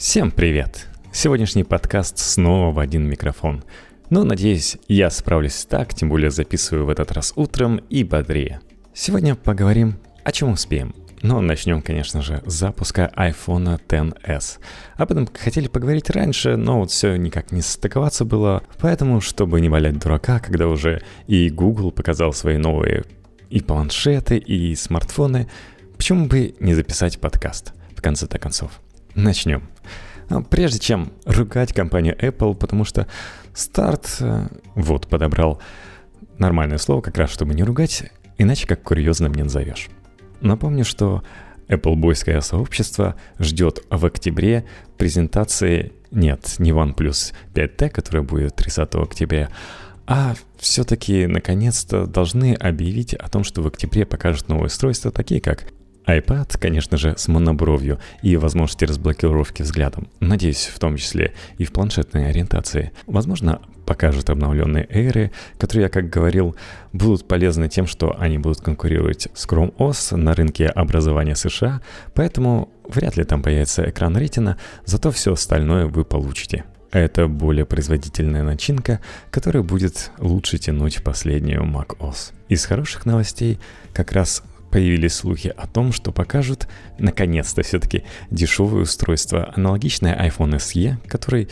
Всем привет! Сегодняшний подкаст снова в один микрофон. Но надеюсь, я справлюсь так, тем более записываю в этот раз утром и бодрее. Сегодня поговорим о чем успеем. Но начнем, конечно же, с запуска iPhone XS. Об этом хотели поговорить раньше, но вот все никак не стыковаться было. Поэтому, чтобы не валять дурака, когда уже и Google показал свои новые и планшеты, и смартфоны, почему бы не записать подкаст в конце-то концов. Начнем. А прежде чем ругать компанию Apple, потому что старт, э, вот, подобрал нормальное слово, как раз чтобы не ругать, иначе как курьезно мне назовешь. Напомню, что Apple бойское сообщество ждет в октябре презентации, нет, не OnePlus 5T, которая будет 30 октября, а все-таки наконец-то должны объявить о том, что в октябре покажут новые устройства, такие как iPad, конечно же, с монобровью и возможности разблокировки взглядом. Надеюсь, в том числе и в планшетной ориентации. Возможно, покажут обновленные Air, которые, я как говорил, будут полезны тем, что они будут конкурировать с Chrome OS на рынке образования США, поэтому вряд ли там появится экран Retina, зато все остальное вы получите. Это более производительная начинка, которая будет лучше тянуть последнюю macOS. Из хороших новостей как раз появились слухи о том, что покажут наконец-то все-таки дешевое устройство, аналогичное iPhone SE, который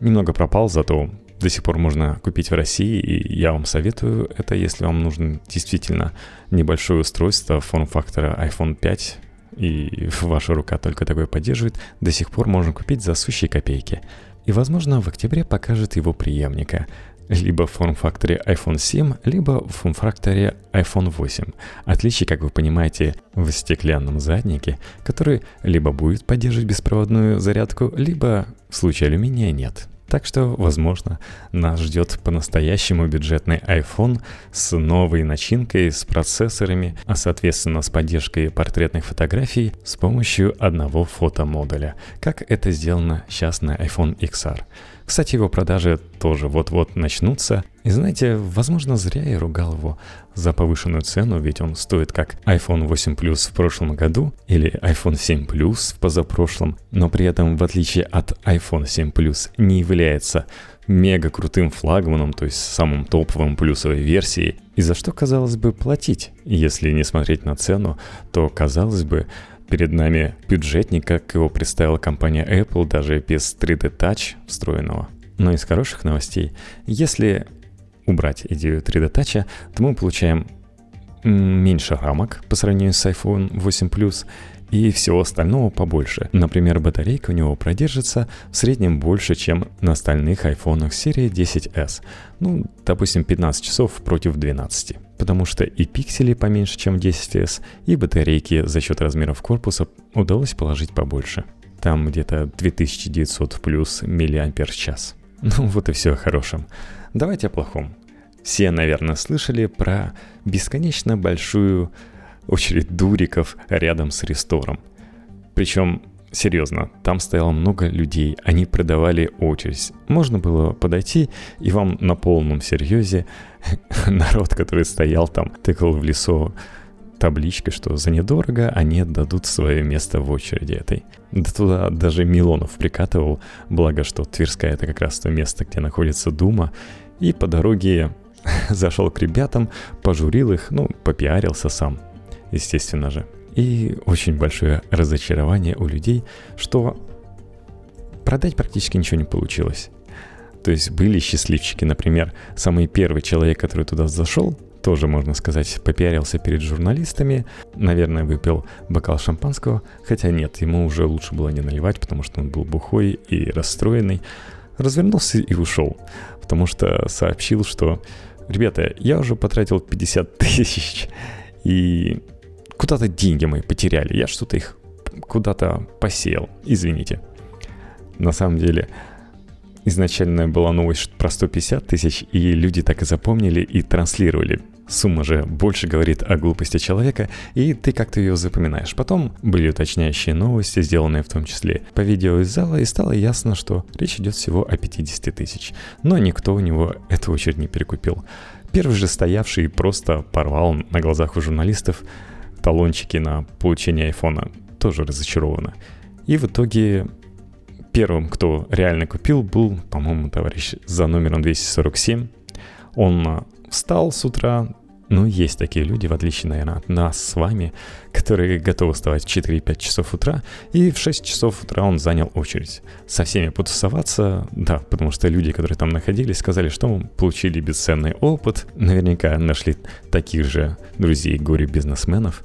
немного пропал, зато до сих пор можно купить в России, и я вам советую это, если вам нужно действительно небольшое устройство форм-фактора iPhone 5, и ваша рука только такое поддерживает, до сих пор можно купить за сущие копейки. И, возможно, в октябре покажет его преемника – либо в форм-факторе iPhone 7, либо в форм-факторе iPhone 8. Отличие, как вы понимаете, в стеклянном заднике, который либо будет поддерживать беспроводную зарядку, либо в случае алюминия нет. Так что, возможно, нас ждет по-настоящему бюджетный iPhone с новой начинкой, с процессорами, а соответственно с поддержкой портретных фотографий с помощью одного фотомодуля, как это сделано сейчас на iPhone XR. Кстати, его продажи тоже вот-вот начнутся. И знаете, возможно, зря я ругал его за повышенную цену, ведь он стоит как iPhone 8 Plus в прошлом году или iPhone 7 Plus в позапрошлом, но при этом, в отличие от iPhone 7 Plus, не является мега крутым флагманом, то есть самым топовым плюсовой версией, и за что, казалось бы, платить? Если не смотреть на цену, то, казалось бы, перед нами бюджетник, как его представила компания Apple, даже без 3D Touch встроенного. Но из хороших новостей, если убрать идею 3D Touch, то мы получаем меньше рамок по сравнению с iPhone 8 Plus и всего остального побольше. Например, батарейка у него продержится в среднем больше, чем на остальных айфонах серии 10s. Ну, допустим, 15 часов против 12 потому что и пикселей поменьше, чем 10s, и батарейки за счет размеров корпуса удалось положить побольше. Там где-то 2900 плюс миллиампер-час. Ну вот и все о хорошем. Давайте о плохом. Все, наверное, слышали про бесконечно большую очередь дуриков рядом с рестором. Причем Серьезно, там стояло много людей, они продавали очередь. Можно было подойти, и вам на полном серьезе народ, который стоял там, тыкал в лесо табличкой, что за недорого они отдадут свое место в очереди этой. Да туда даже Милонов прикатывал, благо что Тверская это как раз то место, где находится Дума, и по дороге зашел к ребятам, пожурил их, ну, попиарился сам, естественно же. И очень большое разочарование у людей, что продать практически ничего не получилось. То есть были счастливчики, например, самый первый человек, который туда зашел, тоже, можно сказать, попиарился перед журналистами, наверное, выпил бокал шампанского, хотя нет, ему уже лучше было не наливать, потому что он был бухой и расстроенный, развернулся и ушел, потому что сообщил, что «Ребята, я уже потратил 50 тысяч, и куда-то деньги мои потеряли, я что-то их куда-то посеял, извините. На самом деле, изначально была новость про 150 тысяч, и люди так и запомнили и транслировали. Сумма же больше говорит о глупости человека, и ты как-то ее запоминаешь. Потом были уточняющие новости, сделанные в том числе по видео из зала, и стало ясно, что речь идет всего о 50 тысяч. Но никто у него эту очередь не перекупил. Первый же стоявший просто порвал на глазах у журналистов талончики на получение айфона. Тоже разочарованы. И в итоге первым, кто реально купил, был, по-моему, товарищ за номером 247. Он а, встал с утра, ну, есть такие люди, в отличие, наверное, от нас с вами, которые готовы вставать в 4-5 часов утра, и в 6 часов утра он занял очередь. Со всеми потусоваться, да, потому что люди, которые там находились, сказали, что получили бесценный опыт, наверняка нашли таких же друзей горе-бизнесменов,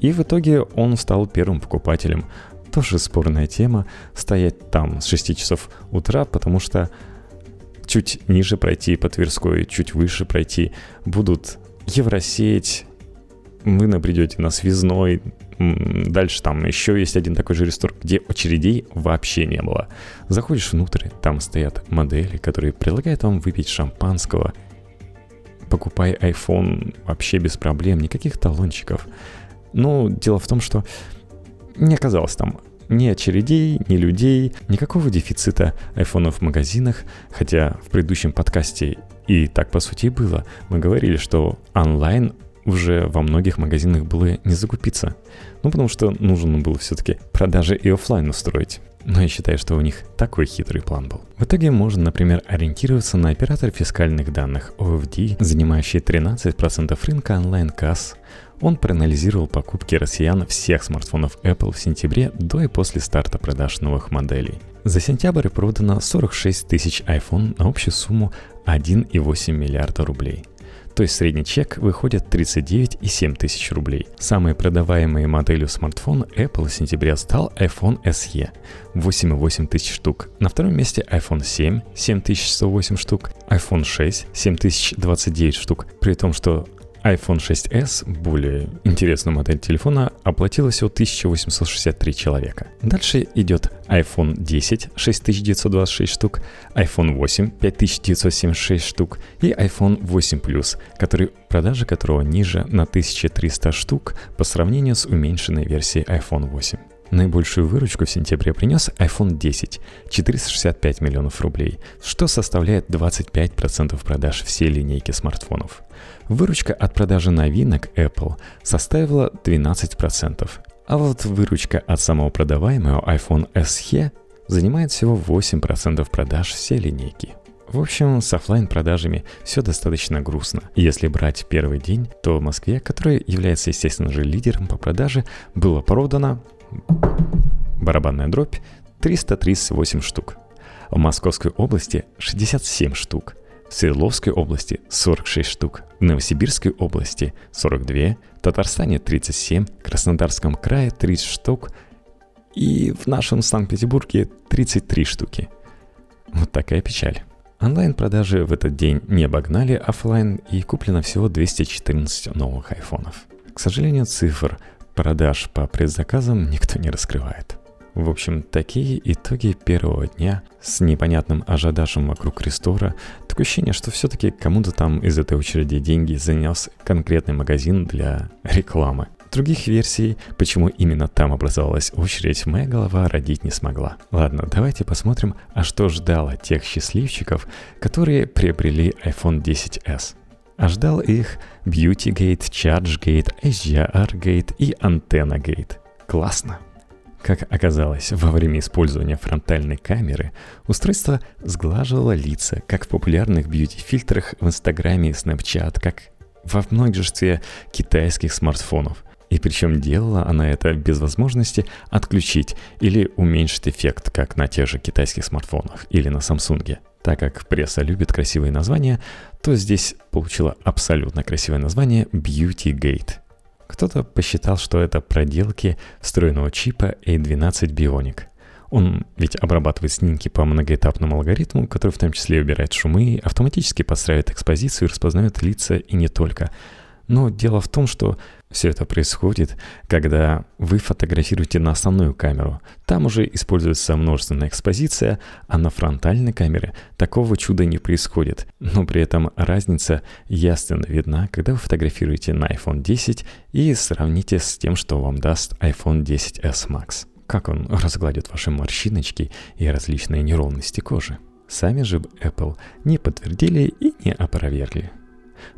и в итоге он стал первым покупателем. Тоже спорная тема, стоять там с 6 часов утра, потому что чуть ниже пройти по Тверской, чуть выше пройти будут Евросеть, вы набредете на связной, дальше там еще есть один такой же ресторан, где очередей вообще не было. Заходишь внутрь, там стоят модели, которые предлагают вам выпить шампанского. Покупай iPhone вообще без проблем, никаких талончиков. Но дело в том, что не оказалось там ни очередей, ни людей, никакого дефицита айфонов в магазинах, хотя в предыдущем подкасте и так по сути было. Мы говорили, что онлайн уже во многих магазинах было не закупиться. Ну, потому что нужно было все-таки продажи и офлайн устроить. Но я считаю, что у них такой хитрый план был. В итоге можно, например, ориентироваться на оператор фискальных данных OFD, занимающий 13% рынка онлайн-касс. Он проанализировал покупки россиян всех смартфонов Apple в сентябре до и после старта продаж новых моделей. За сентябрь продано 46 тысяч iPhone на общую сумму 1,8 миллиарда рублей. То есть средний чек выходит 39,7 тысяч рублей. Самой продаваемой моделью смартфона Apple в сентябре стал iPhone SE 8,8 тысяч штук. На втором месте iPhone 7 7108 штук, iPhone 6 7029 штук. При том, что iPhone 6s, более интересная модель телефона, оплатила всего 1863 человека. Дальше идет iPhone 10 6926 штук, iPhone 8 5976 штук и iPhone 8 Plus, который, продажи которого ниже на 1300 штук по сравнению с уменьшенной версией iPhone 8. Наибольшую выручку в сентябре принес iPhone 10 – 465 миллионов рублей, что составляет 25% продаж всей линейки смартфонов. Выручка от продажи новинок Apple составила 12%, а вот выручка от самого продаваемого iPhone SE занимает всего 8% продаж всей линейки. В общем, с офлайн продажами все достаточно грустно. Если брать первый день, то в Москве, которая является, естественно же, лидером по продаже, было продано барабанная дробь 338 штук. В Московской области 67 штук – в Свердловской области 46 штук, в Новосибирской области 42, в Татарстане 37, в Краснодарском крае 30 штук и в нашем Санкт-Петербурге 33 штуки. Вот такая печаль. Онлайн-продажи в этот день не обогнали офлайн и куплено всего 214 новых айфонов. К сожалению, цифр продаж по предзаказам никто не раскрывает. В общем, такие итоги первого дня с непонятным ажиотажем вокруг рестора. Такое ощущение, что все-таки кому-то там из этой очереди деньги занес конкретный магазин для рекламы. Других версий, почему именно там образовалась очередь, моя голова родить не смогла. Ладно, давайте посмотрим, а что ждало тех счастливчиков, которые приобрели iPhone 10s. А ждал их BeautyGate, ChargeGate, HDR-Gate и AntennaGate. Классно! Как оказалось, во время использования фронтальной камеры устройство сглаживало лица, как в популярных бьюти-фильтрах в Инстаграме и Snapchat, как во множестве китайских смартфонов. И причем делала она это без возможности отключить или уменьшить эффект, как на тех же китайских смартфонах или на Samsung. Так как пресса любит красивые названия, то здесь получила абсолютно красивое название Beauty Gate – кто-то посчитал, что это проделки встроенного чипа A12 Bionic. Он ведь обрабатывает снимки по многоэтапному алгоритму, который в том числе убирает шумы, автоматически подстраивает экспозицию и распознает лица и не только – но дело в том, что все это происходит, когда вы фотографируете на основную камеру. Там уже используется множественная экспозиция, а на фронтальной камере такого чуда не происходит. Но при этом разница ясно видна, когда вы фотографируете на iPhone 10 и сравните с тем, что вам даст iPhone 10s Max. Как он разгладит ваши морщиночки и различные неровности кожи. Сами же Apple не подтвердили и не опровергли.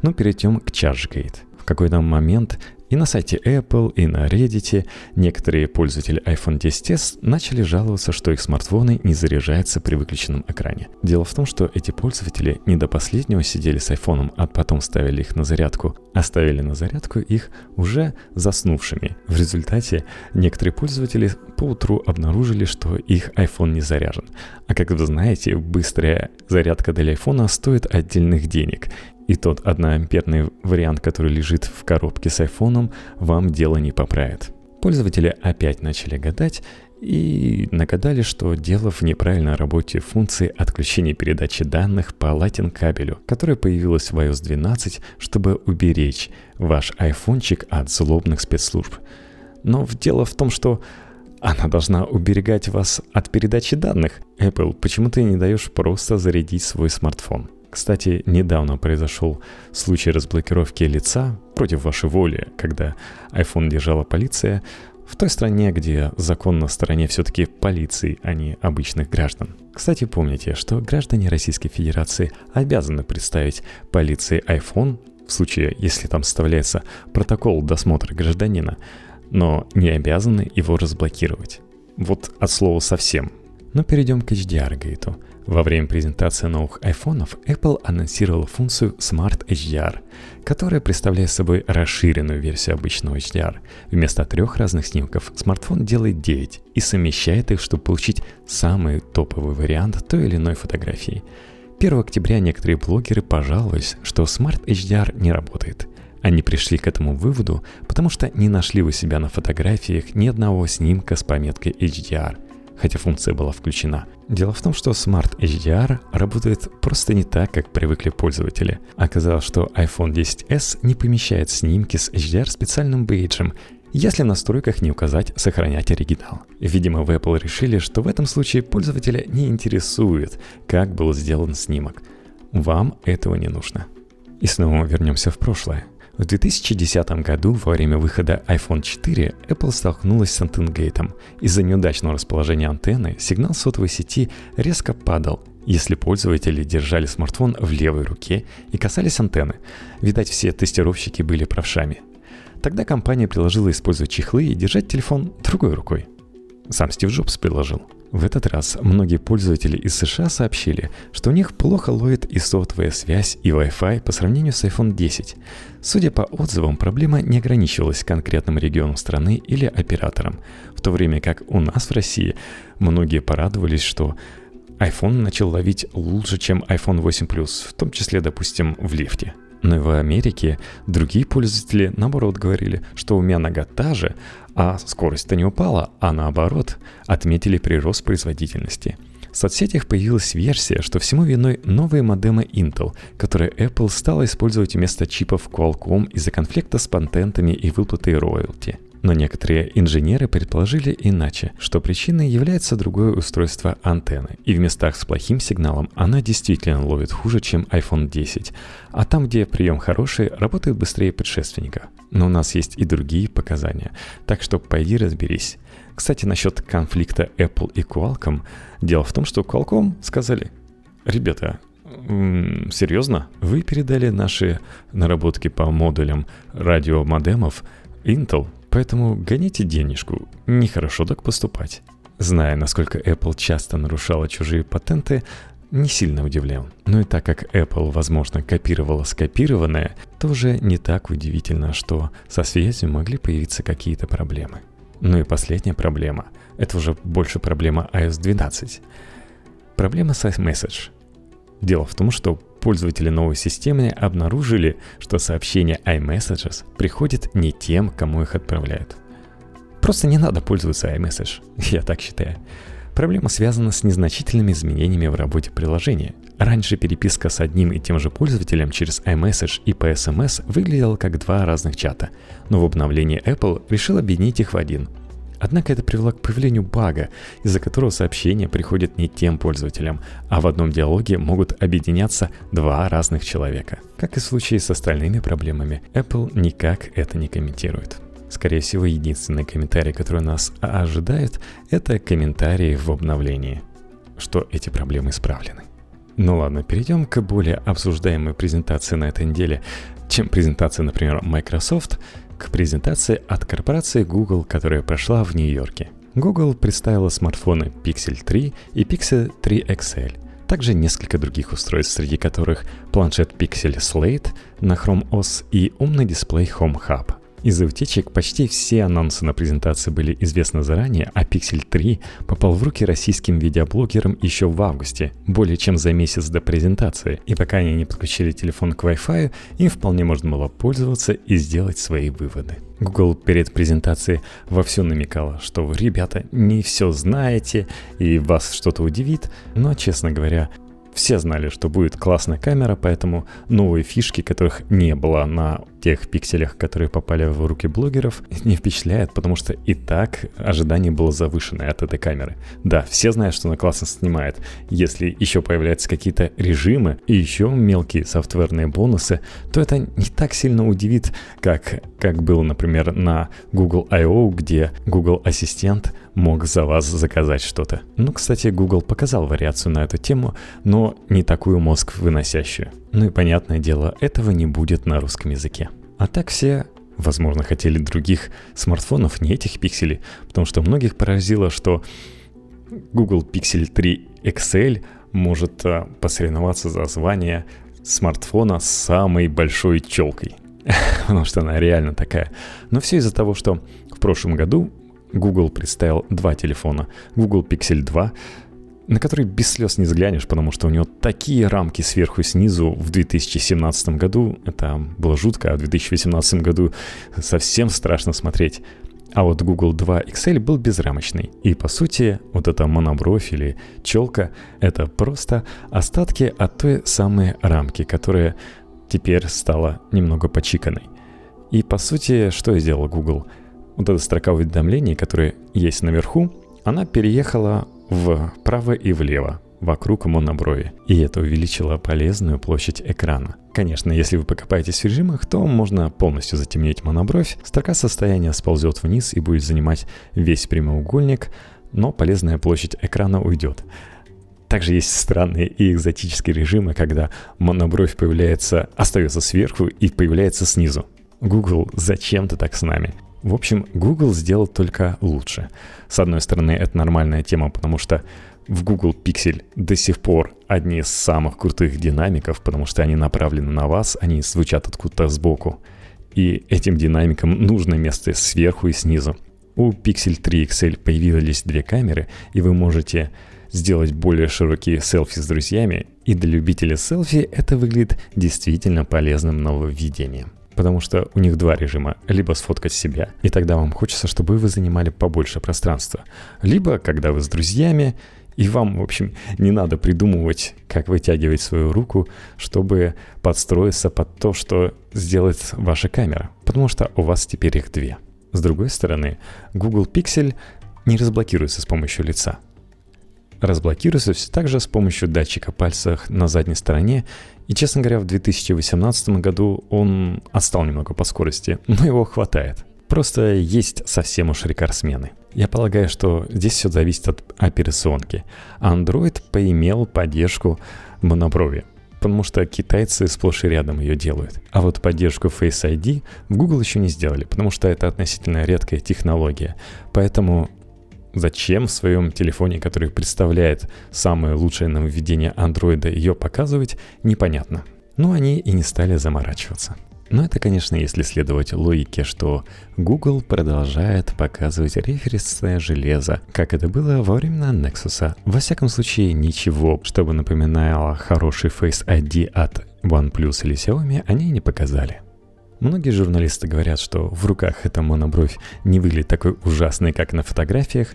Но перейдем к ChargeGate. В какой-то момент И на сайте Apple, и на Reddit некоторые пользователи iPhone 10s начали жаловаться, что их смартфоны не заряжаются при выключенном экране. Дело в том, что эти пользователи не до последнего сидели с iPhone, а потом ставили их на зарядку, оставили на зарядку их уже заснувшими. В результате некоторые пользователи поутру обнаружили, что их iPhone не заряжен. А как вы знаете, быстрая зарядка для iPhone стоит отдельных денег. И тот одноамперный вариант, который лежит в коробке с айфоном, вам дело не поправит. Пользователи опять начали гадать и нагадали, что дело в неправильной работе функции отключения передачи данных по Lightning кабелю, которая появилась в iOS 12, чтобы уберечь ваш айфончик от злобных спецслужб. Но дело в том, что она должна уберегать вас от передачи данных. Apple, почему ты не даешь просто зарядить свой смартфон? Кстати, недавно произошел случай разблокировки лица против вашей воли, когда iPhone держала полиция в той стране, где закон на стороне все-таки полиции, а не обычных граждан. Кстати, помните, что граждане Российской Федерации обязаны представить полиции iPhone в случае, если там составляется протокол досмотра гражданина, но не обязаны его разблокировать. Вот от слова совсем. Но перейдем к HDR-гейту. Во время презентации новых айфонов Apple анонсировала функцию Smart HDR, которая представляет собой расширенную версию обычного HDR. Вместо трех разных снимков смартфон делает 9 и совмещает их, чтобы получить самый топовый вариант той или иной фотографии. 1 октября некоторые блогеры пожаловались, что Smart HDR не работает. Они пришли к этому выводу, потому что не нашли у себя на фотографиях ни одного снимка с пометкой HDR – хотя функция была включена. Дело в том, что Smart HDR работает просто не так, как привыкли пользователи. Оказалось, что iPhone 10s не помещает снимки с HDR специальным бейджем, если в настройках не указать «Сохранять оригинал». Видимо, в Apple решили, что в этом случае пользователя не интересует, как был сделан снимок. Вам этого не нужно. И снова вернемся в прошлое. В 2010 году во время выхода iPhone 4 Apple столкнулась с антеннгейтом. Из-за неудачного расположения антенны сигнал сотовой сети резко падал, если пользователи держали смартфон в левой руке и касались антенны. Видать, все тестировщики были правшами. Тогда компания предложила использовать чехлы и держать телефон другой рукой. Сам Стив Джобс предложил – в этот раз многие пользователи из США сообщили, что у них плохо ловит и сотовая связь, и Wi-Fi по сравнению с iPhone 10. Судя по отзывам, проблема не ограничивалась конкретным регионом страны или оператором, в то время как у нас в России многие порадовались, что iPhone начал ловить лучше, чем iPhone 8 Plus, в том числе, допустим, в лифте. Но и в Америке другие пользователи, наоборот, говорили, что у меня нога та же, а скорость-то не упала, а наоборот, отметили прирост производительности. В соцсетях появилась версия, что всему виной новые модемы Intel, которые Apple стала использовать вместо чипов Qualcomm из-за конфликта с патентами и выплатой роялти – но некоторые инженеры предположили иначе, что причиной является другое устройство антенны, и в местах с плохим сигналом она действительно ловит хуже, чем iPhone 10, а там, где прием хороший, работает быстрее предшественника. Но у нас есть и другие показания, так что пойди разберись. Кстати, насчет конфликта Apple и Qualcomm. Дело в том, что Qualcomm сказали, ребята, серьезно? Вы передали наши наработки по модулям радиомодемов Intel, Поэтому гоните денежку, нехорошо так поступать. Зная, насколько Apple часто нарушала чужие патенты, не сильно удивлен. Но и так как Apple, возможно, копировала скопированное, тоже не так удивительно, что со связью могли появиться какие-то проблемы. Ну и последняя проблема. Это уже больше проблема iOS 12. Проблема с iMessage. Дело в том, что Пользователи новой системы обнаружили, что сообщения iMessages приходят не тем, кому их отправляют. Просто не надо пользоваться iMessage, я так считаю. Проблема связана с незначительными изменениями в работе приложения. Раньше переписка с одним и тем же пользователем через iMessage и по SMS выглядела как два разных чата, но в обновлении Apple решил объединить их в один – Однако это привело к появлению бага, из-за которого сообщения приходят не тем пользователям, а в одном диалоге могут объединяться два разных человека. Как и в случае с остальными проблемами, Apple никак это не комментирует. Скорее всего, единственный комментарий, который нас ожидает, это комментарии в обновлении, что эти проблемы исправлены. Ну ладно, перейдем к более обсуждаемой презентации на этой неделе, чем презентация, например, Microsoft – к презентации от корпорации Google, которая прошла в Нью-Йорке. Google представила смартфоны Pixel 3 и Pixel 3 XL, также несколько других устройств, среди которых планшет Pixel Slate на Chrome OS и умный дисплей Home Hub – из-за утечек почти все анонсы на презентации были известны заранее, а Pixel 3 попал в руки российским видеоблогерам еще в августе, более чем за месяц до презентации. И пока они не подключили телефон к Wi-Fi, им вполне можно было пользоваться и сделать свои выводы. Google перед презентацией вовсю намекала, что вы, ребята, не все знаете и вас что-то удивит, но, честно говоря, все знали, что будет классная камера, поэтому новые фишки, которых не было на тех пикселях, которые попали в руки блогеров, не впечатляет, потому что и так ожидание было завышенное от этой камеры. Да, все знают, что она классно снимает. Если еще появляются какие-то режимы и еще мелкие софтверные бонусы, то это не так сильно удивит, как, как было, например, на Google I.O., где Google Ассистент мог за вас заказать что-то. Ну, кстати, Google показал вариацию на эту тему, но не такую мозг выносящую. Ну и понятное дело, этого не будет на русском языке. А так все возможно, хотели других смартфонов, не этих пикселей, потому что многих поразило, что Google Pixel 3 XL может а, посоревноваться за звание смартфона с самой большой челкой. потому что она реально такая. Но все из-за того, что в прошлом году Google представил два телефона. Google Pixel 2, на который без слез не взглянешь, потому что у него такие рамки сверху и снизу в 2017 году. Это было жутко, а в 2018 году совсем страшно смотреть. А вот Google 2 XL был безрамочный. И по сути, вот эта монобровь или челка — это просто остатки от той самой рамки, которая теперь стала немного почиканной. И по сути, что сделал Google — вот эта строка уведомлений, которая есть наверху, она переехала вправо и влево, вокруг моноброви, и это увеличило полезную площадь экрана. Конечно, если вы покопаетесь в режимах, то можно полностью затемнить монобровь, строка состояния сползет вниз и будет занимать весь прямоугольник, но полезная площадь экрана уйдет. Также есть странные и экзотические режимы, когда монобровь появляется, остается сверху и появляется снизу. Google, зачем ты так с нами? В общем, Google сделал только лучше. С одной стороны, это нормальная тема, потому что в Google Pixel до сих пор одни из самых крутых динамиков, потому что они направлены на вас, они звучат откуда-то сбоку. И этим динамикам нужно место сверху и снизу. У Pixel 3 XL появились две камеры, и вы можете сделать более широкие селфи с друзьями, и для любителей селфи это выглядит действительно полезным нововведением потому что у них два режима. Либо сфоткать себя, и тогда вам хочется, чтобы вы занимали побольше пространства. Либо, когда вы с друзьями, и вам, в общем, не надо придумывать, как вытягивать свою руку, чтобы подстроиться под то, что сделает ваша камера, потому что у вас теперь их две. С другой стороны, Google Pixel не разблокируется с помощью лица. Разблокируется все так же с помощью датчика пальцев на задней стороне и, честно говоря, в 2018 году он отстал немного по скорости, но его хватает. Просто есть совсем уж рекордсмены. Я полагаю, что здесь все зависит от операционки. Android поимел поддержку моноброви, потому что китайцы сплошь и рядом ее делают. А вот поддержку Face ID в Google еще не сделали, потому что это относительно редкая технология. Поэтому Зачем в своем телефоне, который представляет самое лучшее нововведение андроида, ее показывать, непонятно. Но они и не стали заморачиваться. Но это, конечно, если следовать логике, что Google продолжает показывать референсное железо, как это было во времена Nexus. Во всяком случае, ничего, чтобы напоминало хороший Face ID от OnePlus или Xiaomi, они не показали. Многие журналисты говорят, что в руках эта монобровь не выглядит такой ужасной, как на фотографиях,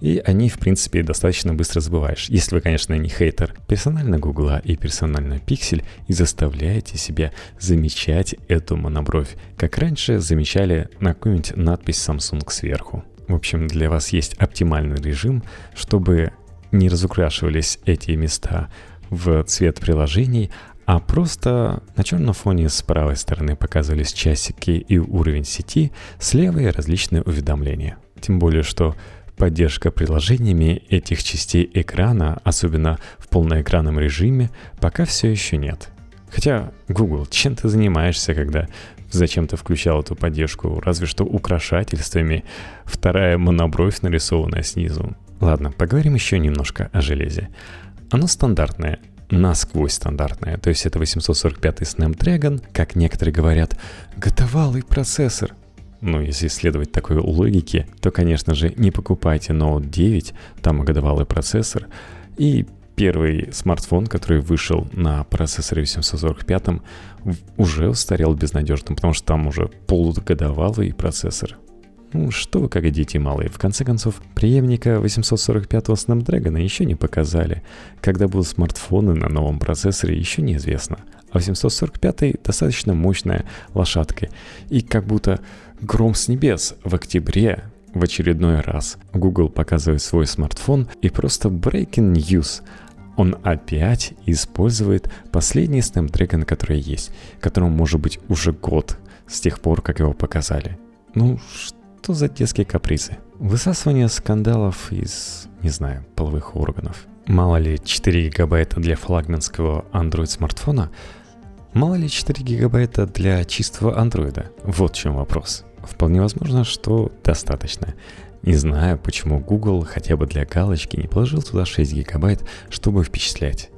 и они, в принципе, достаточно быстро забываешь. Если вы, конечно, не хейтер персонально Гугла и персонально Пиксель и заставляете себя замечать эту монобровь, как раньше замечали на какую-нибудь надпись Samsung сверху. В общем, для вас есть оптимальный режим, чтобы не разукрашивались эти места в цвет приложений, а просто на черном фоне с правой стороны показывались часики и уровень сети, с левой различные уведомления. Тем более, что поддержка приложениями этих частей экрана, особенно в полноэкранном режиме, пока все еще нет. Хотя, Google, чем ты занимаешься, когда зачем ты включал эту поддержку, разве что украшательствами, вторая монобровь нарисованная снизу. Ладно, поговорим еще немножко о железе. Оно стандартное, насквозь стандартное, то есть это 845 Snapdragon, как некоторые говорят, готовалый процессор. Ну, если следовать такой логике, то, конечно же, не покупайте Note 9, там годовалый процессор, и первый смартфон, который вышел на процессоре 845, уже устарел безнадежно, потому что там уже полугодовалый процессор. Ну, что вы как дети малые. В конце концов, преемника 845-го Snapdragon еще не показали. Когда будут смартфоны на новом процессоре, еще неизвестно. А 845 достаточно мощная лошадка. И как будто гром с небес в октябре в очередной раз Google показывает свой смартфон и просто breaking news – он опять использует последний Snapdragon, который есть, которому может быть уже год с тех пор, как его показали. Ну, что за детские капризы? Высасывание скандалов из, не знаю, половых органов. Мало ли 4 гигабайта для флагманского Android смартфона? Мало ли 4 гигабайта для чистого андроида? Вот в чем вопрос. Вполне возможно, что достаточно. Не знаю, почему Google хотя бы для галочки не положил туда 6 гигабайт, чтобы впечатлять.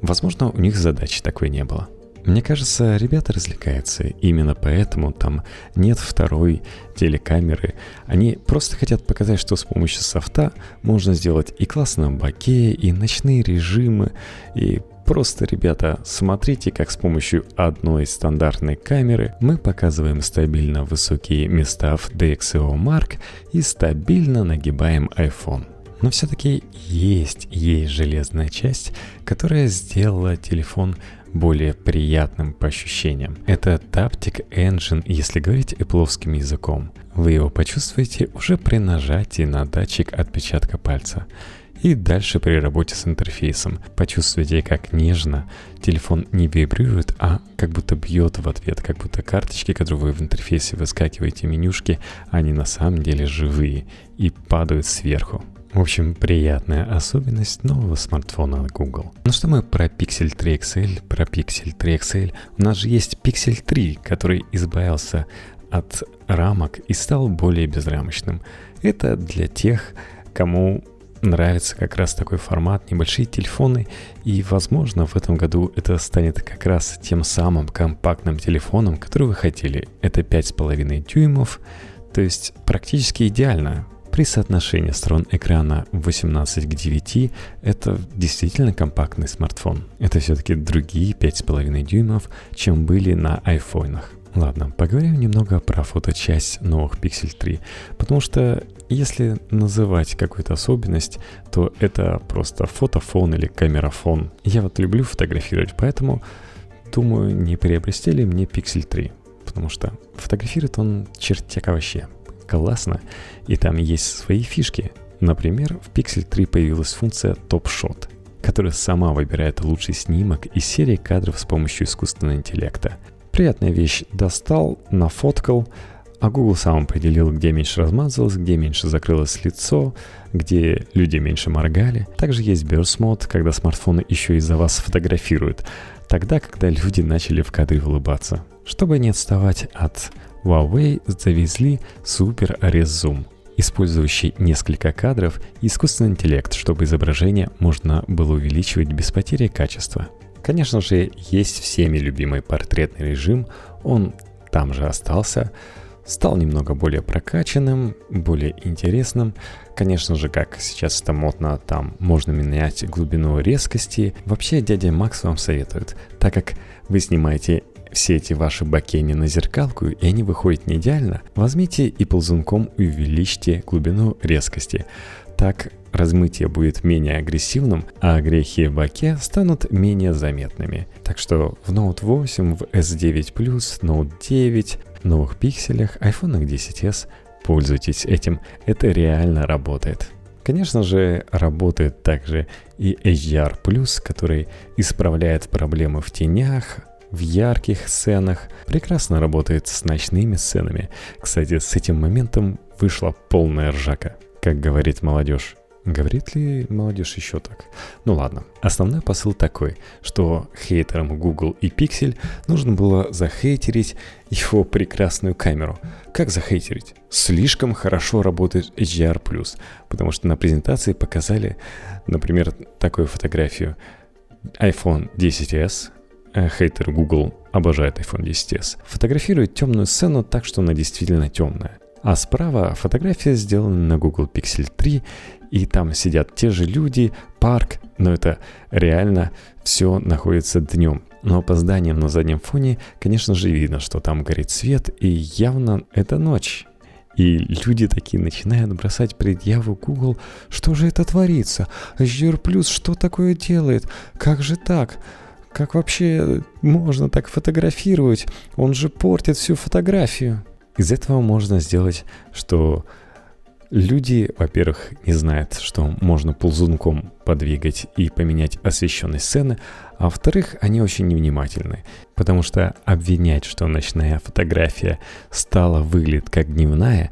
Возможно, у них задачи такой не было. Мне кажется, ребята развлекаются, именно поэтому там нет второй телекамеры. Они просто хотят показать, что с помощью софта можно сделать и классно боке, и ночные режимы, и Просто, ребята, смотрите, как с помощью одной стандартной камеры мы показываем стабильно высокие места в DxO Mark и стабильно нагибаем iPhone. Но все-таки есть, есть железная часть, которая сделала телефон более приятным по ощущениям. Это Taptic Engine, если говорить эпловским языком. Вы его почувствуете уже при нажатии на датчик отпечатка пальца и дальше при работе с интерфейсом. Почувствуйте, как нежно телефон не вибрирует, а как будто бьет в ответ, как будто карточки, которые вы в интерфейсе выскакиваете, менюшки, они на самом деле живые и падают сверху. В общем, приятная особенность нового смартфона от Google. Ну что мы про Pixel 3 XL, про Pixel 3 XL. У нас же есть Pixel 3, который избавился от рамок и стал более безрамочным. Это для тех, кому нравится как раз такой формат, небольшие телефоны, и, возможно, в этом году это станет как раз тем самым компактным телефоном, который вы хотели. Это 5,5 дюймов, то есть практически идеально. При соотношении сторон экрана 18 к 9 это действительно компактный смартфон. Это все-таки другие 5,5 дюймов, чем были на айфонах. Ладно, поговорим немного про фоточасть новых Pixel 3, потому что если называть какую-то особенность, то это просто фотофон или камерафон. Я вот люблю фотографировать, поэтому думаю, не приобрести ли мне Pixel 3. Потому что фотографирует он чертяка вообще. Классно. И там есть свои фишки. Например, в Pixel 3 появилась функция Top Shot, которая сама выбирает лучший снимок из серии кадров с помощью искусственного интеллекта. Приятная вещь. Достал, нафоткал, а Google сам определил, где меньше размазалось, где меньше закрылось лицо, где люди меньше моргали. Также есть Burst Mode, когда смартфоны еще и за вас фотографируют. Тогда, когда люди начали в кадре улыбаться. Чтобы не отставать от Huawei, завезли Super Res использующий несколько кадров и искусственный интеллект, чтобы изображение можно было увеличивать без потери качества. Конечно же, есть всеми любимый портретный режим, он там же остался, стал немного более прокачанным, более интересным. Конечно же, как сейчас это модно, там можно менять глубину резкости. Вообще, дядя Макс вам советует, так как вы снимаете все эти ваши бакени на зеркалку, и они выходят не идеально, возьмите и ползунком увеличьте глубину резкости. Так размытие будет менее агрессивным, а грехи в баке станут менее заметными. Так что в Note 8, в S9 Plus, Note 9, новых пикселях, iPhone 10s пользуйтесь этим, это реально работает. Конечно же, работает также и HDR+, который исправляет проблемы в тенях, в ярких сценах, прекрасно работает с ночными сценами. Кстати, с этим моментом вышла полная ржака, как говорит молодежь. Говорит ли молодежь еще так? Ну ладно. Основной посыл такой, что хейтерам Google и Pixel нужно было захейтерить его прекрасную камеру. Как захейтерить? Слишком хорошо работает HDR+, потому что на презентации показали, например, такую фотографию. iPhone 10s, э, хейтер Google обожает iPhone 10s, фотографирует темную сцену так, что она действительно темная. А справа фотография сделана на Google Pixel 3, и там сидят те же люди, парк, но это реально все находится днем. Но по зданиям на заднем фоне, конечно же, видно, что там горит свет, и явно это ночь. И люди такие начинают бросать предъяву Google, что же это творится? HDR Plus что такое делает? Как же так? Как вообще можно так фотографировать? Он же портит всю фотографию. Из этого можно сделать, что люди, во-первых, не знают, что можно ползунком подвигать и поменять освещенность сцены, а во-вторых, они очень невнимательны, потому что обвинять, что ночная фотография стала выглядеть как дневная,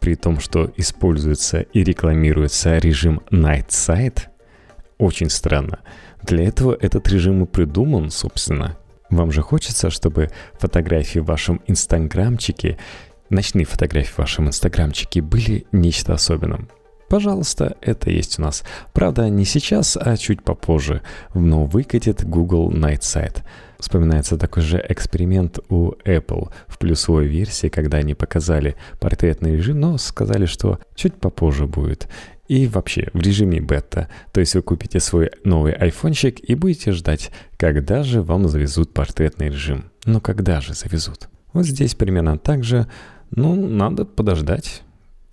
при том, что используется и рекламируется режим Night Sight, очень странно. Для этого этот режим и придуман, собственно, вам же хочется, чтобы фотографии в вашем инстаграмчике, ночные фотографии в вашем инстаграмчике были нечто особенным. Пожалуйста, это есть у нас. Правда, не сейчас, а чуть попозже. Но выкатит Google Night Sight. Вспоминается такой же эксперимент у Apple в плюсовой версии, когда они показали портретный режим, но сказали, что чуть попозже будет. И вообще в режиме бета, то есть вы купите свой новый айфончик и будете ждать, когда же вам завезут портретный режим. Ну когда же завезут? Вот здесь примерно так же, ну надо подождать.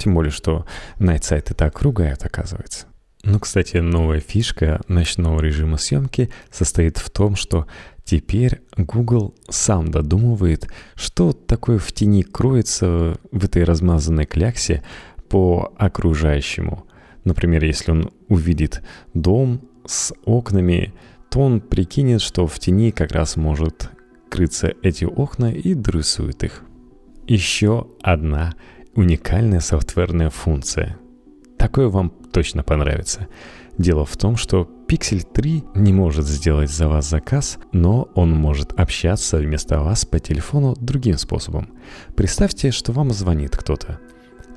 Тем более, что Sight и так ругают, оказывается. Ну, кстати, новая фишка ночного режима съемки состоит в том, что теперь Google сам додумывает, что такое в тени кроется в этой размазанной кляксе по окружающему – Например, если он увидит дом с окнами, то он прикинет, что в тени как раз может крыться эти окна и дорисует их. Еще одна уникальная софтверная функция. Такое вам точно понравится. Дело в том, что Pixel 3 не может сделать за вас заказ, но он может общаться вместо вас по телефону другим способом. Представьте, что вам звонит кто-то,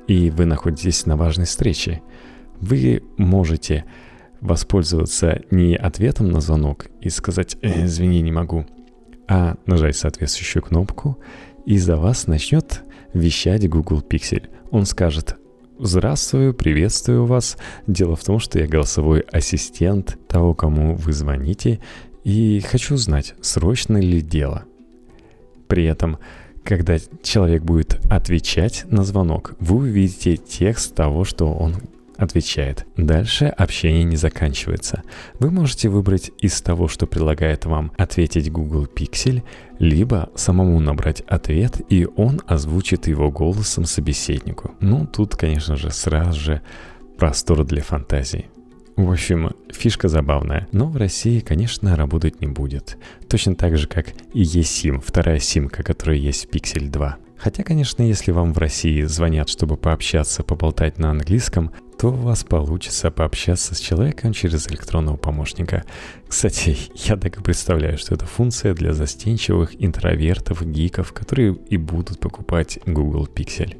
и вы находитесь на важной встрече – вы можете воспользоваться не ответом на звонок и сказать э, «извини, не могу», а нажать соответствующую кнопку, и за вас начнет вещать Google Pixel. Он скажет «Здравствуй, приветствую вас. Дело в том, что я голосовой ассистент того, кому вы звоните, и хочу узнать, срочно ли дело». При этом когда человек будет отвечать на звонок, вы увидите текст того, что он отвечает. Дальше общение не заканчивается. Вы можете выбрать из того, что предлагает вам ответить Google Pixel, либо самому набрать ответ, и он озвучит его голосом собеседнику. Ну, тут, конечно же, сразу же простор для фантазии. В общем, фишка забавная, но в России, конечно, работать не будет. Точно так же, как и eSIM, вторая симка, которая есть в Pixel 2. Хотя, конечно, если вам в России звонят, чтобы пообщаться, поболтать на английском, то у вас получится пообщаться с человеком через электронного помощника. Кстати, я так и представляю, что это функция для застенчивых интровертов, гиков, которые и будут покупать Google Pixel.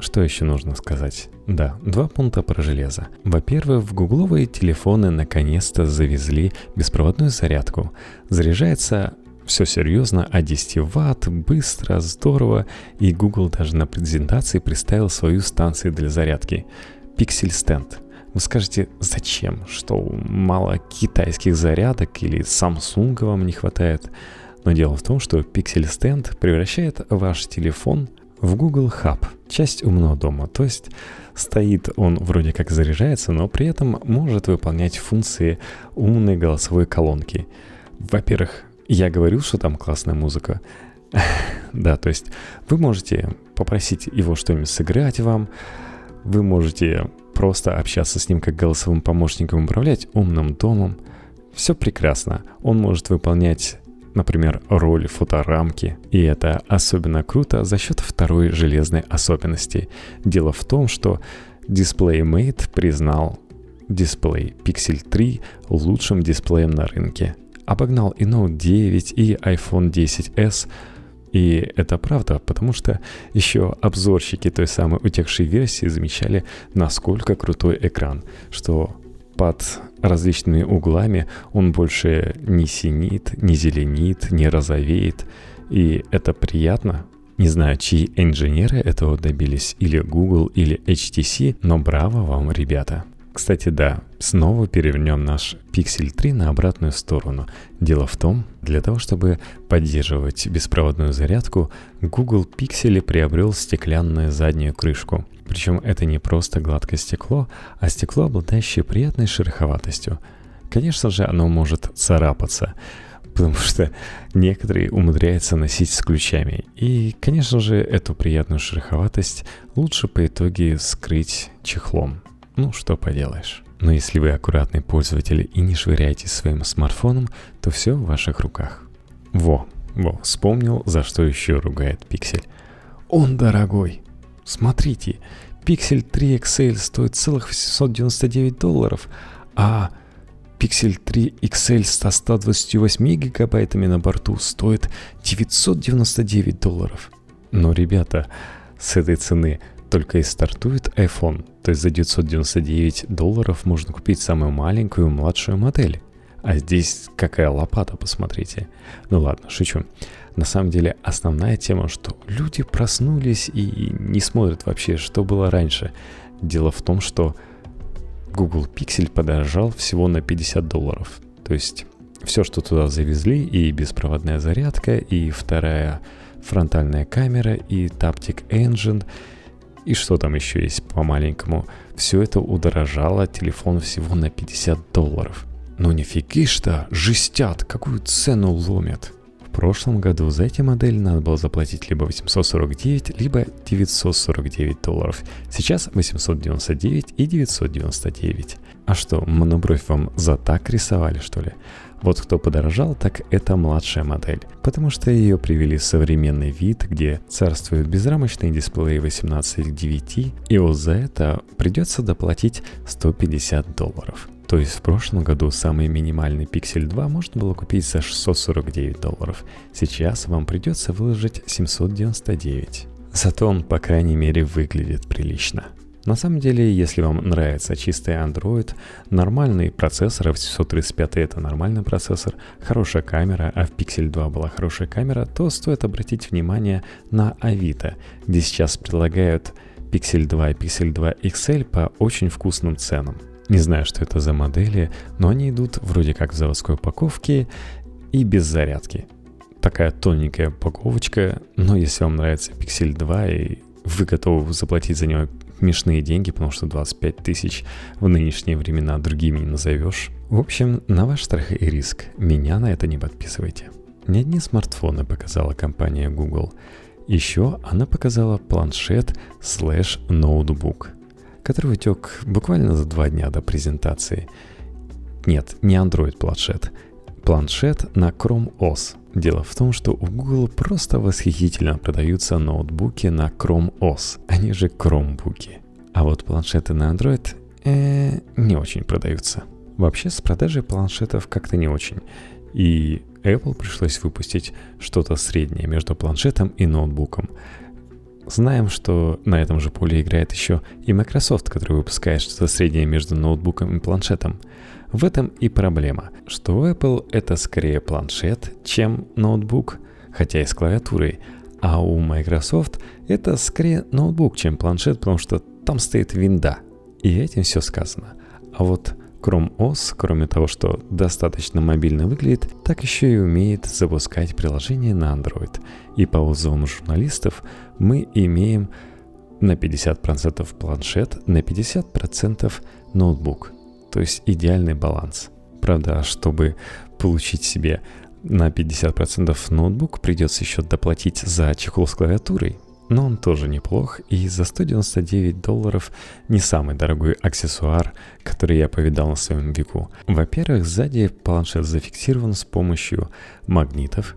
Что еще нужно сказать? Да, два пункта про железо. Во-первых, в гугловые телефоны наконец-то завезли беспроводную зарядку. Заряжается все серьезно, а 10 ватт, быстро, здорово, и Google даже на презентации представил свою станцию для зарядки – Pixel Stand. Вы скажете, зачем? Что мало китайских зарядок или Samsung вам не хватает? Но дело в том, что Pixel Stand превращает ваш телефон в Google Hub, часть умного дома. То есть стоит он вроде как заряжается, но при этом может выполнять функции умной голосовой колонки. Во-первых, я говорил, что там классная музыка. да, то есть вы можете попросить его что-нибудь сыграть вам, вы можете просто общаться с ним как голосовым помощником, управлять умным домом. Все прекрасно. Он может выполнять например, роль фоторамки. И это особенно круто за счет второй железной особенности. Дело в том, что DisplayMate признал дисплей Pixel 3 лучшим дисплеем на рынке. Обогнал и Note 9, и iPhone 10s, и это правда, потому что еще обзорщики той самой утекшей версии замечали, насколько крутой экран, что под различными углами он больше не синит, не зеленит, не розовеет. И это приятно. Не знаю, чьи инженеры этого добились, или Google, или HTC, но браво вам, ребята. Кстати, да, снова перевернем наш Pixel 3 на обратную сторону. Дело в том, для того, чтобы поддерживать беспроводную зарядку, Google Pixel приобрел стеклянную заднюю крышку. Причем это не просто гладкое стекло, а стекло, обладающее приятной шероховатостью. Конечно же, оно может царапаться, потому что некоторые умудряются носить с ключами. И, конечно же, эту приятную шероховатость лучше по итоге скрыть чехлом. Ну, что поделаешь. Но если вы аккуратный пользователь и не швыряете своим смартфоном, то все в ваших руках. Во, во, вспомнил, за что еще ругает Пиксель. Он дорогой. Смотрите, Pixel 3 XL стоит целых 899 долларов, а Pixel 3 XL с 128 гигабайтами на борту стоит 999 долларов. Но, ребята, с этой цены только и стартует iPhone, то есть за 999 долларов можно купить самую маленькую младшую модель. А здесь какая лопата, посмотрите. Ну ладно, шучу. На самом деле основная тема, что люди проснулись и не смотрят вообще, что было раньше. Дело в том, что Google Pixel подорожал всего на 50 долларов. То есть все, что туда завезли, и беспроводная зарядка, и вторая фронтальная камера, и Taptic Engine – и что там еще есть по-маленькому. Все это удорожало телефон всего на 50 долларов. Но не фигишь-то, жестят, какую цену ломят. В прошлом году за эти модели надо было заплатить либо 849, либо 949 долларов. Сейчас 899 и 999. А что, монобровь вам за так рисовали, что ли? Вот кто подорожал, так это младшая модель, потому что ее привели в современный вид, где царствуют безрамочные дисплеи 18 к 9, и вот за это придется доплатить 150 долларов. То есть в прошлом году самый минимальный Pixel 2 можно было купить за 649 долларов. Сейчас вам придется выложить 799. Зато он, по крайней мере, выглядит прилично. На самом деле, если вам нравится чистый Android, нормальный процессор, 835 это нормальный процессор, хорошая камера, а в Pixel 2 была хорошая камера, то стоит обратить внимание на Авито, где сейчас предлагают Pixel 2 и Pixel 2 XL по очень вкусным ценам. Не знаю, что это за модели, но они идут вроде как в заводской упаковке и без зарядки. Такая тоненькая упаковочка, но если вам нравится Pixel 2 и вы готовы заплатить за него смешные деньги, потому что 25 тысяч в нынешние времена другими не назовешь. В общем, на ваш страх и риск. Меня на это не подписывайте. Не одни смартфоны показала компания Google. Еще она показала планшет слэш ноутбук, который утек буквально за два дня до презентации. Нет, не Android планшет. Планшет на Chrome OS. Дело в том, что у Google просто восхитительно продаются ноутбуки на Chrome OS, они же Chromebooki. А вот планшеты на Android э, не очень продаются. Вообще с продажей планшетов как-то не очень. И Apple пришлось выпустить что-то среднее между планшетом и ноутбуком. Знаем, что на этом же поле играет еще и Microsoft, который выпускает что-то среднее между ноутбуком и планшетом. В этом и проблема, что Apple это скорее планшет, чем ноутбук, хотя и с клавиатурой, а у Microsoft это скорее ноутбук, чем планшет, потому что там стоит винда. И этим все сказано. А вот Chrome OS, кроме того, что достаточно мобильно выглядит, так еще и умеет запускать приложения на Android. И по отзывам журналистов мы имеем на 50% планшет, на 50% ноутбук – то есть идеальный баланс. Правда, чтобы получить себе на 50% ноутбук, придется еще доплатить за чехол с клавиатурой. Но он тоже неплох, и за 199 долларов не самый дорогой аксессуар, который я повидал на своем веку. Во-первых, сзади планшет зафиксирован с помощью магнитов,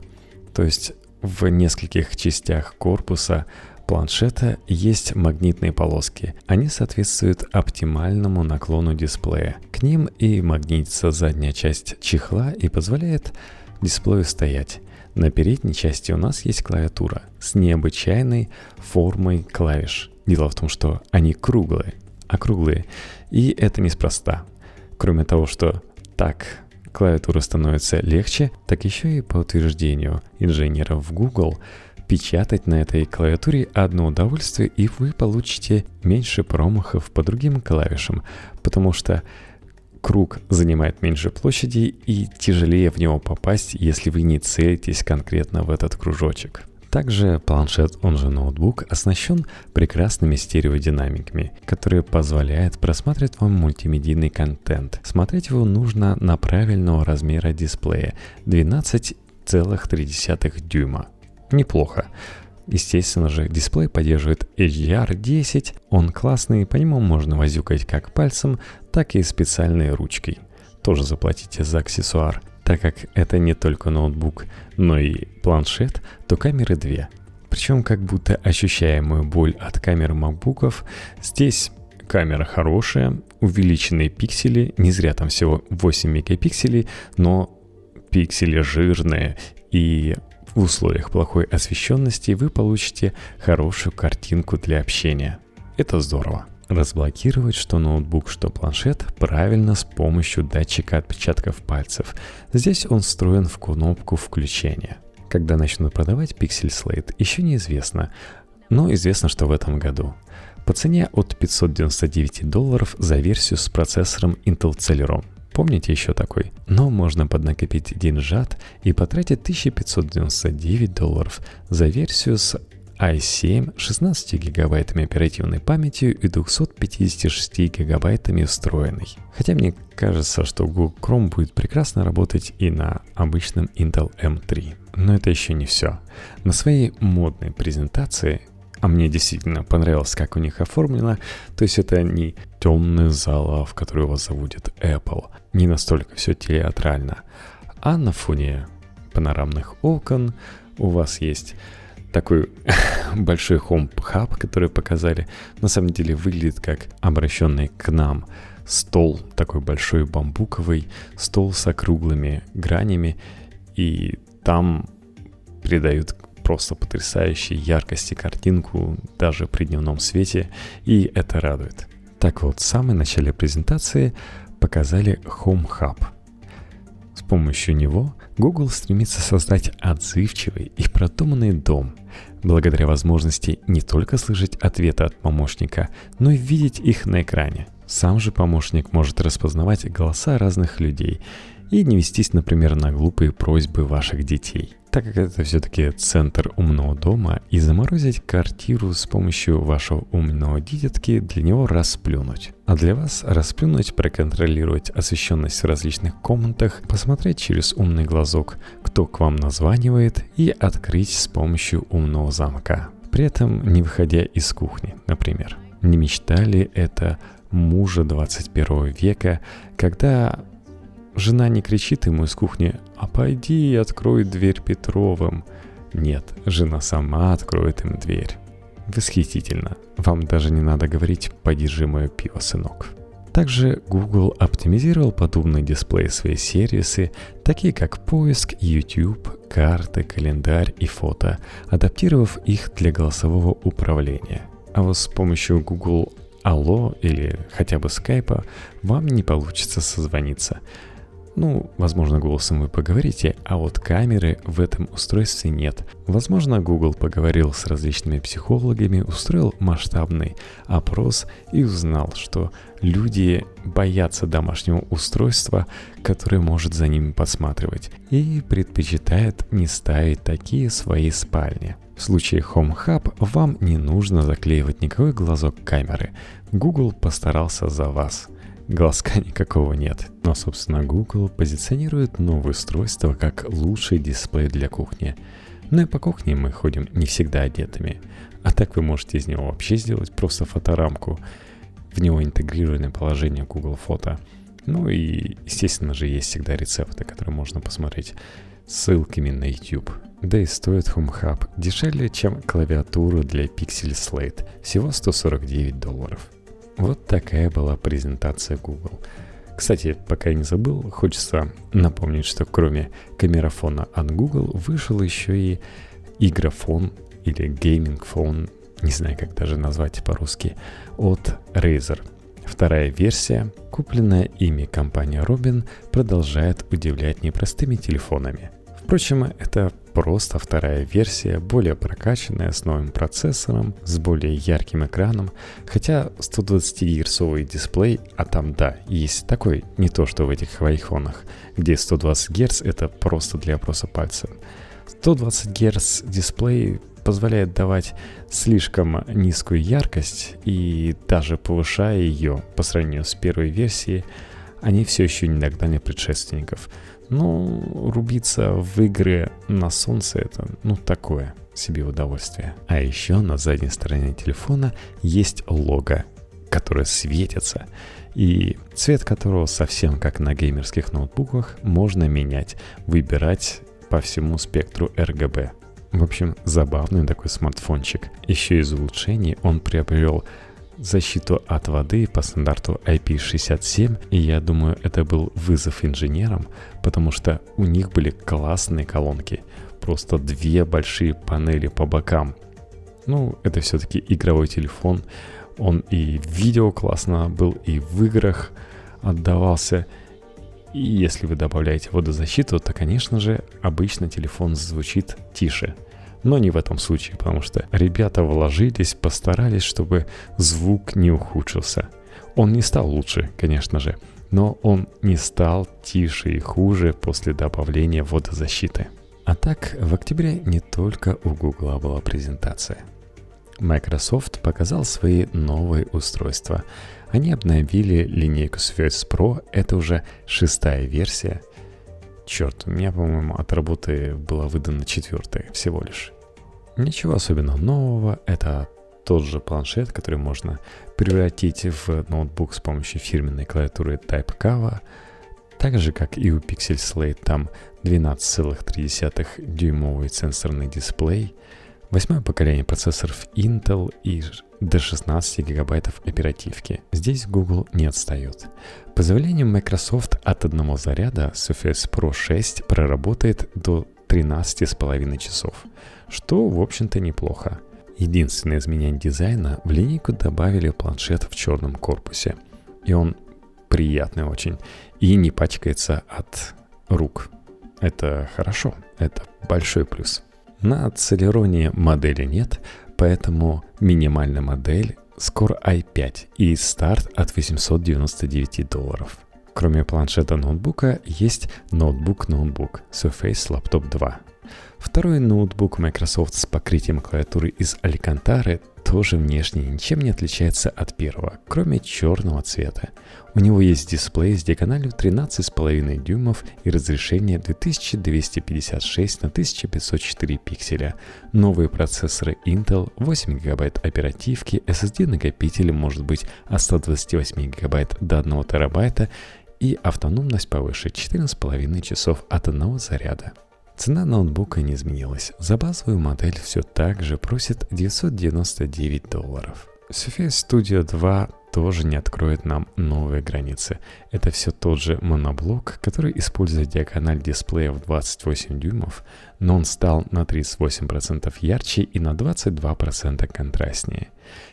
то есть в нескольких частях корпуса планшета есть магнитные полоски. Они соответствуют оптимальному наклону дисплея. К ним и магнитится задняя часть чехла и позволяет дисплею стоять. На передней части у нас есть клавиатура с необычайной формой клавиш. Дело в том, что они круглые, округлые, и это неспроста. Кроме того, что так клавиатура становится легче, так еще и по утверждению инженеров в Google печатать на этой клавиатуре одно удовольствие, и вы получите меньше промахов по другим клавишам, потому что круг занимает меньше площади и тяжелее в него попасть, если вы не целитесь конкретно в этот кружочек. Также планшет, он же ноутбук, оснащен прекрасными стереодинамиками, которые позволяют просматривать вам мультимедийный контент. Смотреть его нужно на правильного размера дисплея 12,3 дюйма. Неплохо. Естественно же, дисплей поддерживает HDR10, он классный, по нему можно возюкать как пальцем, так и специальной ручкой. Тоже заплатите за аксессуар. Так как это не только ноутбук, но и планшет, то камеры две. Причем как будто ощущаемую боль от камер макбуков, здесь камера хорошая, увеличенные пиксели, не зря там всего 8 мегапикселей, но пиксели жирные, и в условиях плохой освещенности вы получите хорошую картинку для общения. Это здорово. Разблокировать что ноутбук, что планшет правильно с помощью датчика отпечатков пальцев. Здесь он встроен в кнопку включения. Когда начнут продавать Pixel Slate, еще неизвестно, но известно, что в этом году. По цене от 599 долларов за версию с процессором Intel Celeron. Помните еще такой? Но можно поднакопить деньжат и потратить 1599 долларов за версию с i7 16 гигабайтами оперативной памятью и 256 гигабайтами встроенной. Хотя мне кажется, что Google Chrome будет прекрасно работать и на обычном Intel M3. Но это еще не все. На своей модной презентации а мне действительно понравилось, как у них оформлено. То есть это не темная зала, в которую вас заводит Apple. Не настолько все театрально. А на фоне панорамных окон у вас есть такой большой Hub, который показали. На самом деле выглядит как обращенный к нам стол, такой большой бамбуковый, стол с округлыми гранями. И там придают просто потрясающей яркости картинку даже при дневном свете, и это радует. Так вот, в самом начале презентации показали Home Hub. С помощью него Google стремится создать отзывчивый и продуманный дом, благодаря возможности не только слышать ответы от помощника, но и видеть их на экране. Сам же помощник может распознавать голоса разных людей и не вестись, например, на глупые просьбы ваших детей так как это все-таки центр умного дома, и заморозить квартиру с помощью вашего умного дитятки для него расплюнуть. А для вас расплюнуть, проконтролировать освещенность в различных комнатах, посмотреть через умный глазок, кто к вам названивает, и открыть с помощью умного замка. При этом не выходя из кухни, например. Не мечтали это мужа 21 века, когда Жена не кричит ему из кухни «А пойди и открой дверь Петровым». Нет, жена сама откроет им дверь. Восхитительно. Вам даже не надо говорить «подержи мое пиво, сынок». Также Google оптимизировал подобные дисплеи свои сервисы, такие как поиск, YouTube, карты, календарь и фото, адаптировав их для голосового управления. А вот с помощью Google Allo или хотя бы Skype вам не получится созвониться. Ну, возможно, голосом вы поговорите, а вот камеры в этом устройстве нет. Возможно, Google поговорил с различными психологами, устроил масштабный опрос и узнал, что люди боятся домашнего устройства, которое может за ними подсматривать, и предпочитают не ставить такие в своей спальне. В случае Home Hub вам не нужно заклеивать никакой глазок камеры. Google постарался за вас – Глазка никакого нет. Но, собственно, Google позиционирует новое устройство как лучший дисплей для кухни. Ну и по кухне мы ходим не всегда одетыми. А так вы можете из него вообще сделать просто фоторамку. В него интегрированное положение Google Фото. Ну и, естественно же, есть всегда рецепты, которые можно посмотреть. ссылками на YouTube. Да и стоит HomeHub дешевле, чем клавиатура для Pixel Slate, всего 149 долларов. Вот такая была презентация Google. Кстати, пока я не забыл, хочется напомнить, что кроме камерафона от Google вышел еще и игрофон или гейминг-фон, не знаю, как даже назвать по-русски, от Razer. Вторая версия, купленная ими компания Robin, продолжает удивлять непростыми телефонами – Впрочем, это просто вторая версия, более прокачанная, с новым процессором, с более ярким экраном, хотя 120-герцовый дисплей, а там да, есть такой, не то что в этих айфонах, где 120 Гц это просто для опроса пальцем. 120 Гц дисплей позволяет давать слишком низкую яркость и даже повышая ее по сравнению с первой версией, они все еще не догнали предшественников – ну, рубиться в игры на солнце это, ну, такое себе удовольствие. А еще на задней стороне телефона есть лого, которое светится, и цвет которого совсем как на геймерских ноутбуках можно менять, выбирать по всему спектру RGB. В общем, забавный такой смартфончик. Еще из улучшений он приобрел защиту от воды по стандарту IP67, и я думаю, это был вызов инженерам, потому что у них были классные колонки, просто две большие панели по бокам. Ну, это все-таки игровой телефон, он и в видео классно был, и в играх отдавался. И если вы добавляете водозащиту, то, конечно же, обычно телефон звучит тише – но не в этом случае, потому что ребята вложились, постарались, чтобы звук не ухудшился. Он не стал лучше, конечно же, но он не стал тише и хуже после добавления водозащиты. А так, в октябре не только у Google была презентация. Microsoft показал свои новые устройства. Они обновили линейку Surface Pro, это уже шестая версия, Черт, у меня, по-моему, от работы была выдана четвертая всего лишь. Ничего особенно нового, это тот же планшет, который можно превратить в ноутбук с помощью фирменной клавиатуры Type Kava, так же, как и у Pixel Slate, там 12,3 дюймовый сенсорный дисплей, восьмое поколение процессоров Intel и до 16 гигабайтов оперативки. Здесь Google не отстает. По заявлению Microsoft от одного заряда Surface Pro 6 проработает до 13,5 часов, что, в общем-то, неплохо. Единственное изменение дизайна в линейку добавили планшет в черном корпусе. И он приятный очень и не пачкается от рук. Это хорошо, это большой плюс. На Celeron модели нет, поэтому минимальная модель Score i5 и старт от 899 долларов. Кроме планшета ноутбука есть ноутбук-ноутбук Surface Laptop 2. Второй ноутбук Microsoft с покрытием клавиатуры из Алькантары тоже внешне ничем не отличается от первого, кроме черного цвета. У него есть дисплей с диагональю 13,5 дюймов и разрешение 2256 на 1504 пикселя. Новые процессоры Intel, 8 ГБ оперативки, SSD накопитель может быть от 128 ГБ до 1 терабайта и автономность повыше 14,5 часов от одного заряда. Цена ноутбука не изменилась. За базовую модель все так же просит 999 долларов. Surface Studio 2 тоже не откроет нам новые границы. Это все тот же моноблок, который использует диагональ дисплея в 28 дюймов, но он стал на 38% ярче и на 22% контрастнее.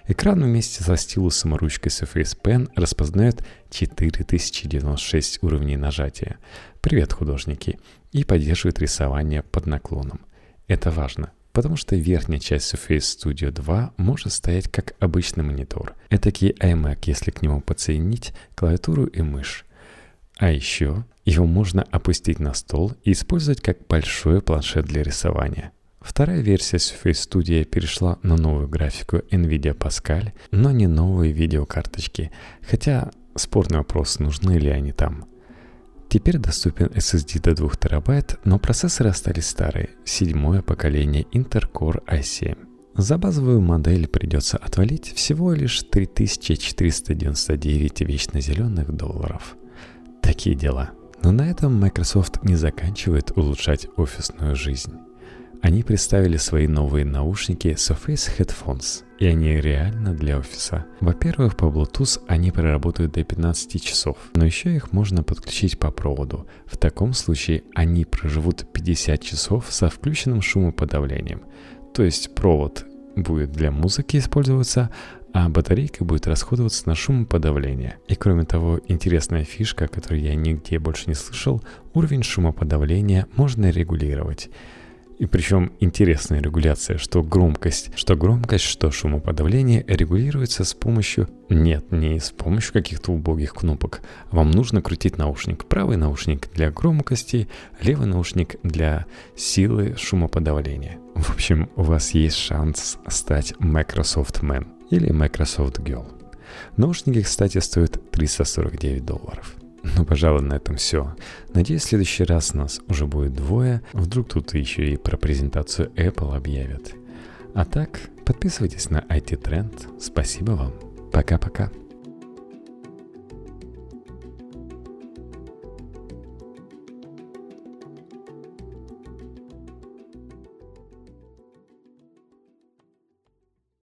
Экран вместе со стилусом и ручкой Surface Pen распознает 4096 уровней нажатия. Привет, художники! И поддерживает рисование под наклоном. Это важно потому что верхняя часть Surface Studio 2 может стоять как обычный монитор. Этакий iMac, если к нему подсоединить клавиатуру и мышь. А еще его можно опустить на стол и использовать как большой планшет для рисования. Вторая версия Surface Studio перешла на новую графику NVIDIA Pascal, но не новые видеокарточки, хотя спорный вопрос, нужны ли они там – Теперь доступен SSD до 2 терабайт, но процессоры остались старые, седьмое поколение Intel Core i7. За базовую модель придется отвалить всего лишь 3499 вечно зеленых долларов. Такие дела. Но на этом Microsoft не заканчивает улучшать офисную жизнь. Они представили свои новые наушники Surface Headphones, и они реально для офиса. Во-первых, по Bluetooth они проработают до 15 часов, но еще их можно подключить по проводу. В таком случае они проживут 50 часов со включенным шумоподавлением. То есть провод будет для музыки использоваться, а батарейка будет расходоваться на шумоподавление. И кроме того, интересная фишка, которую я нигде больше не слышал, уровень шумоподавления можно регулировать. И причем интересная регуляция, что громкость, что громкость, что шумоподавление регулируется с помощью... Нет, не с помощью каких-то убогих кнопок. Вам нужно крутить наушник. Правый наушник для громкости, левый наушник для силы шумоподавления. В общем, у вас есть шанс стать Microsoft Man или Microsoft Girl. Наушники, кстати, стоят 349 долларов. Ну, пожалуй, на этом все. Надеюсь, в следующий раз нас уже будет двое. Вдруг тут еще и про презентацию Apple объявят. А так, подписывайтесь на IT Trend. Спасибо вам. Пока-пока.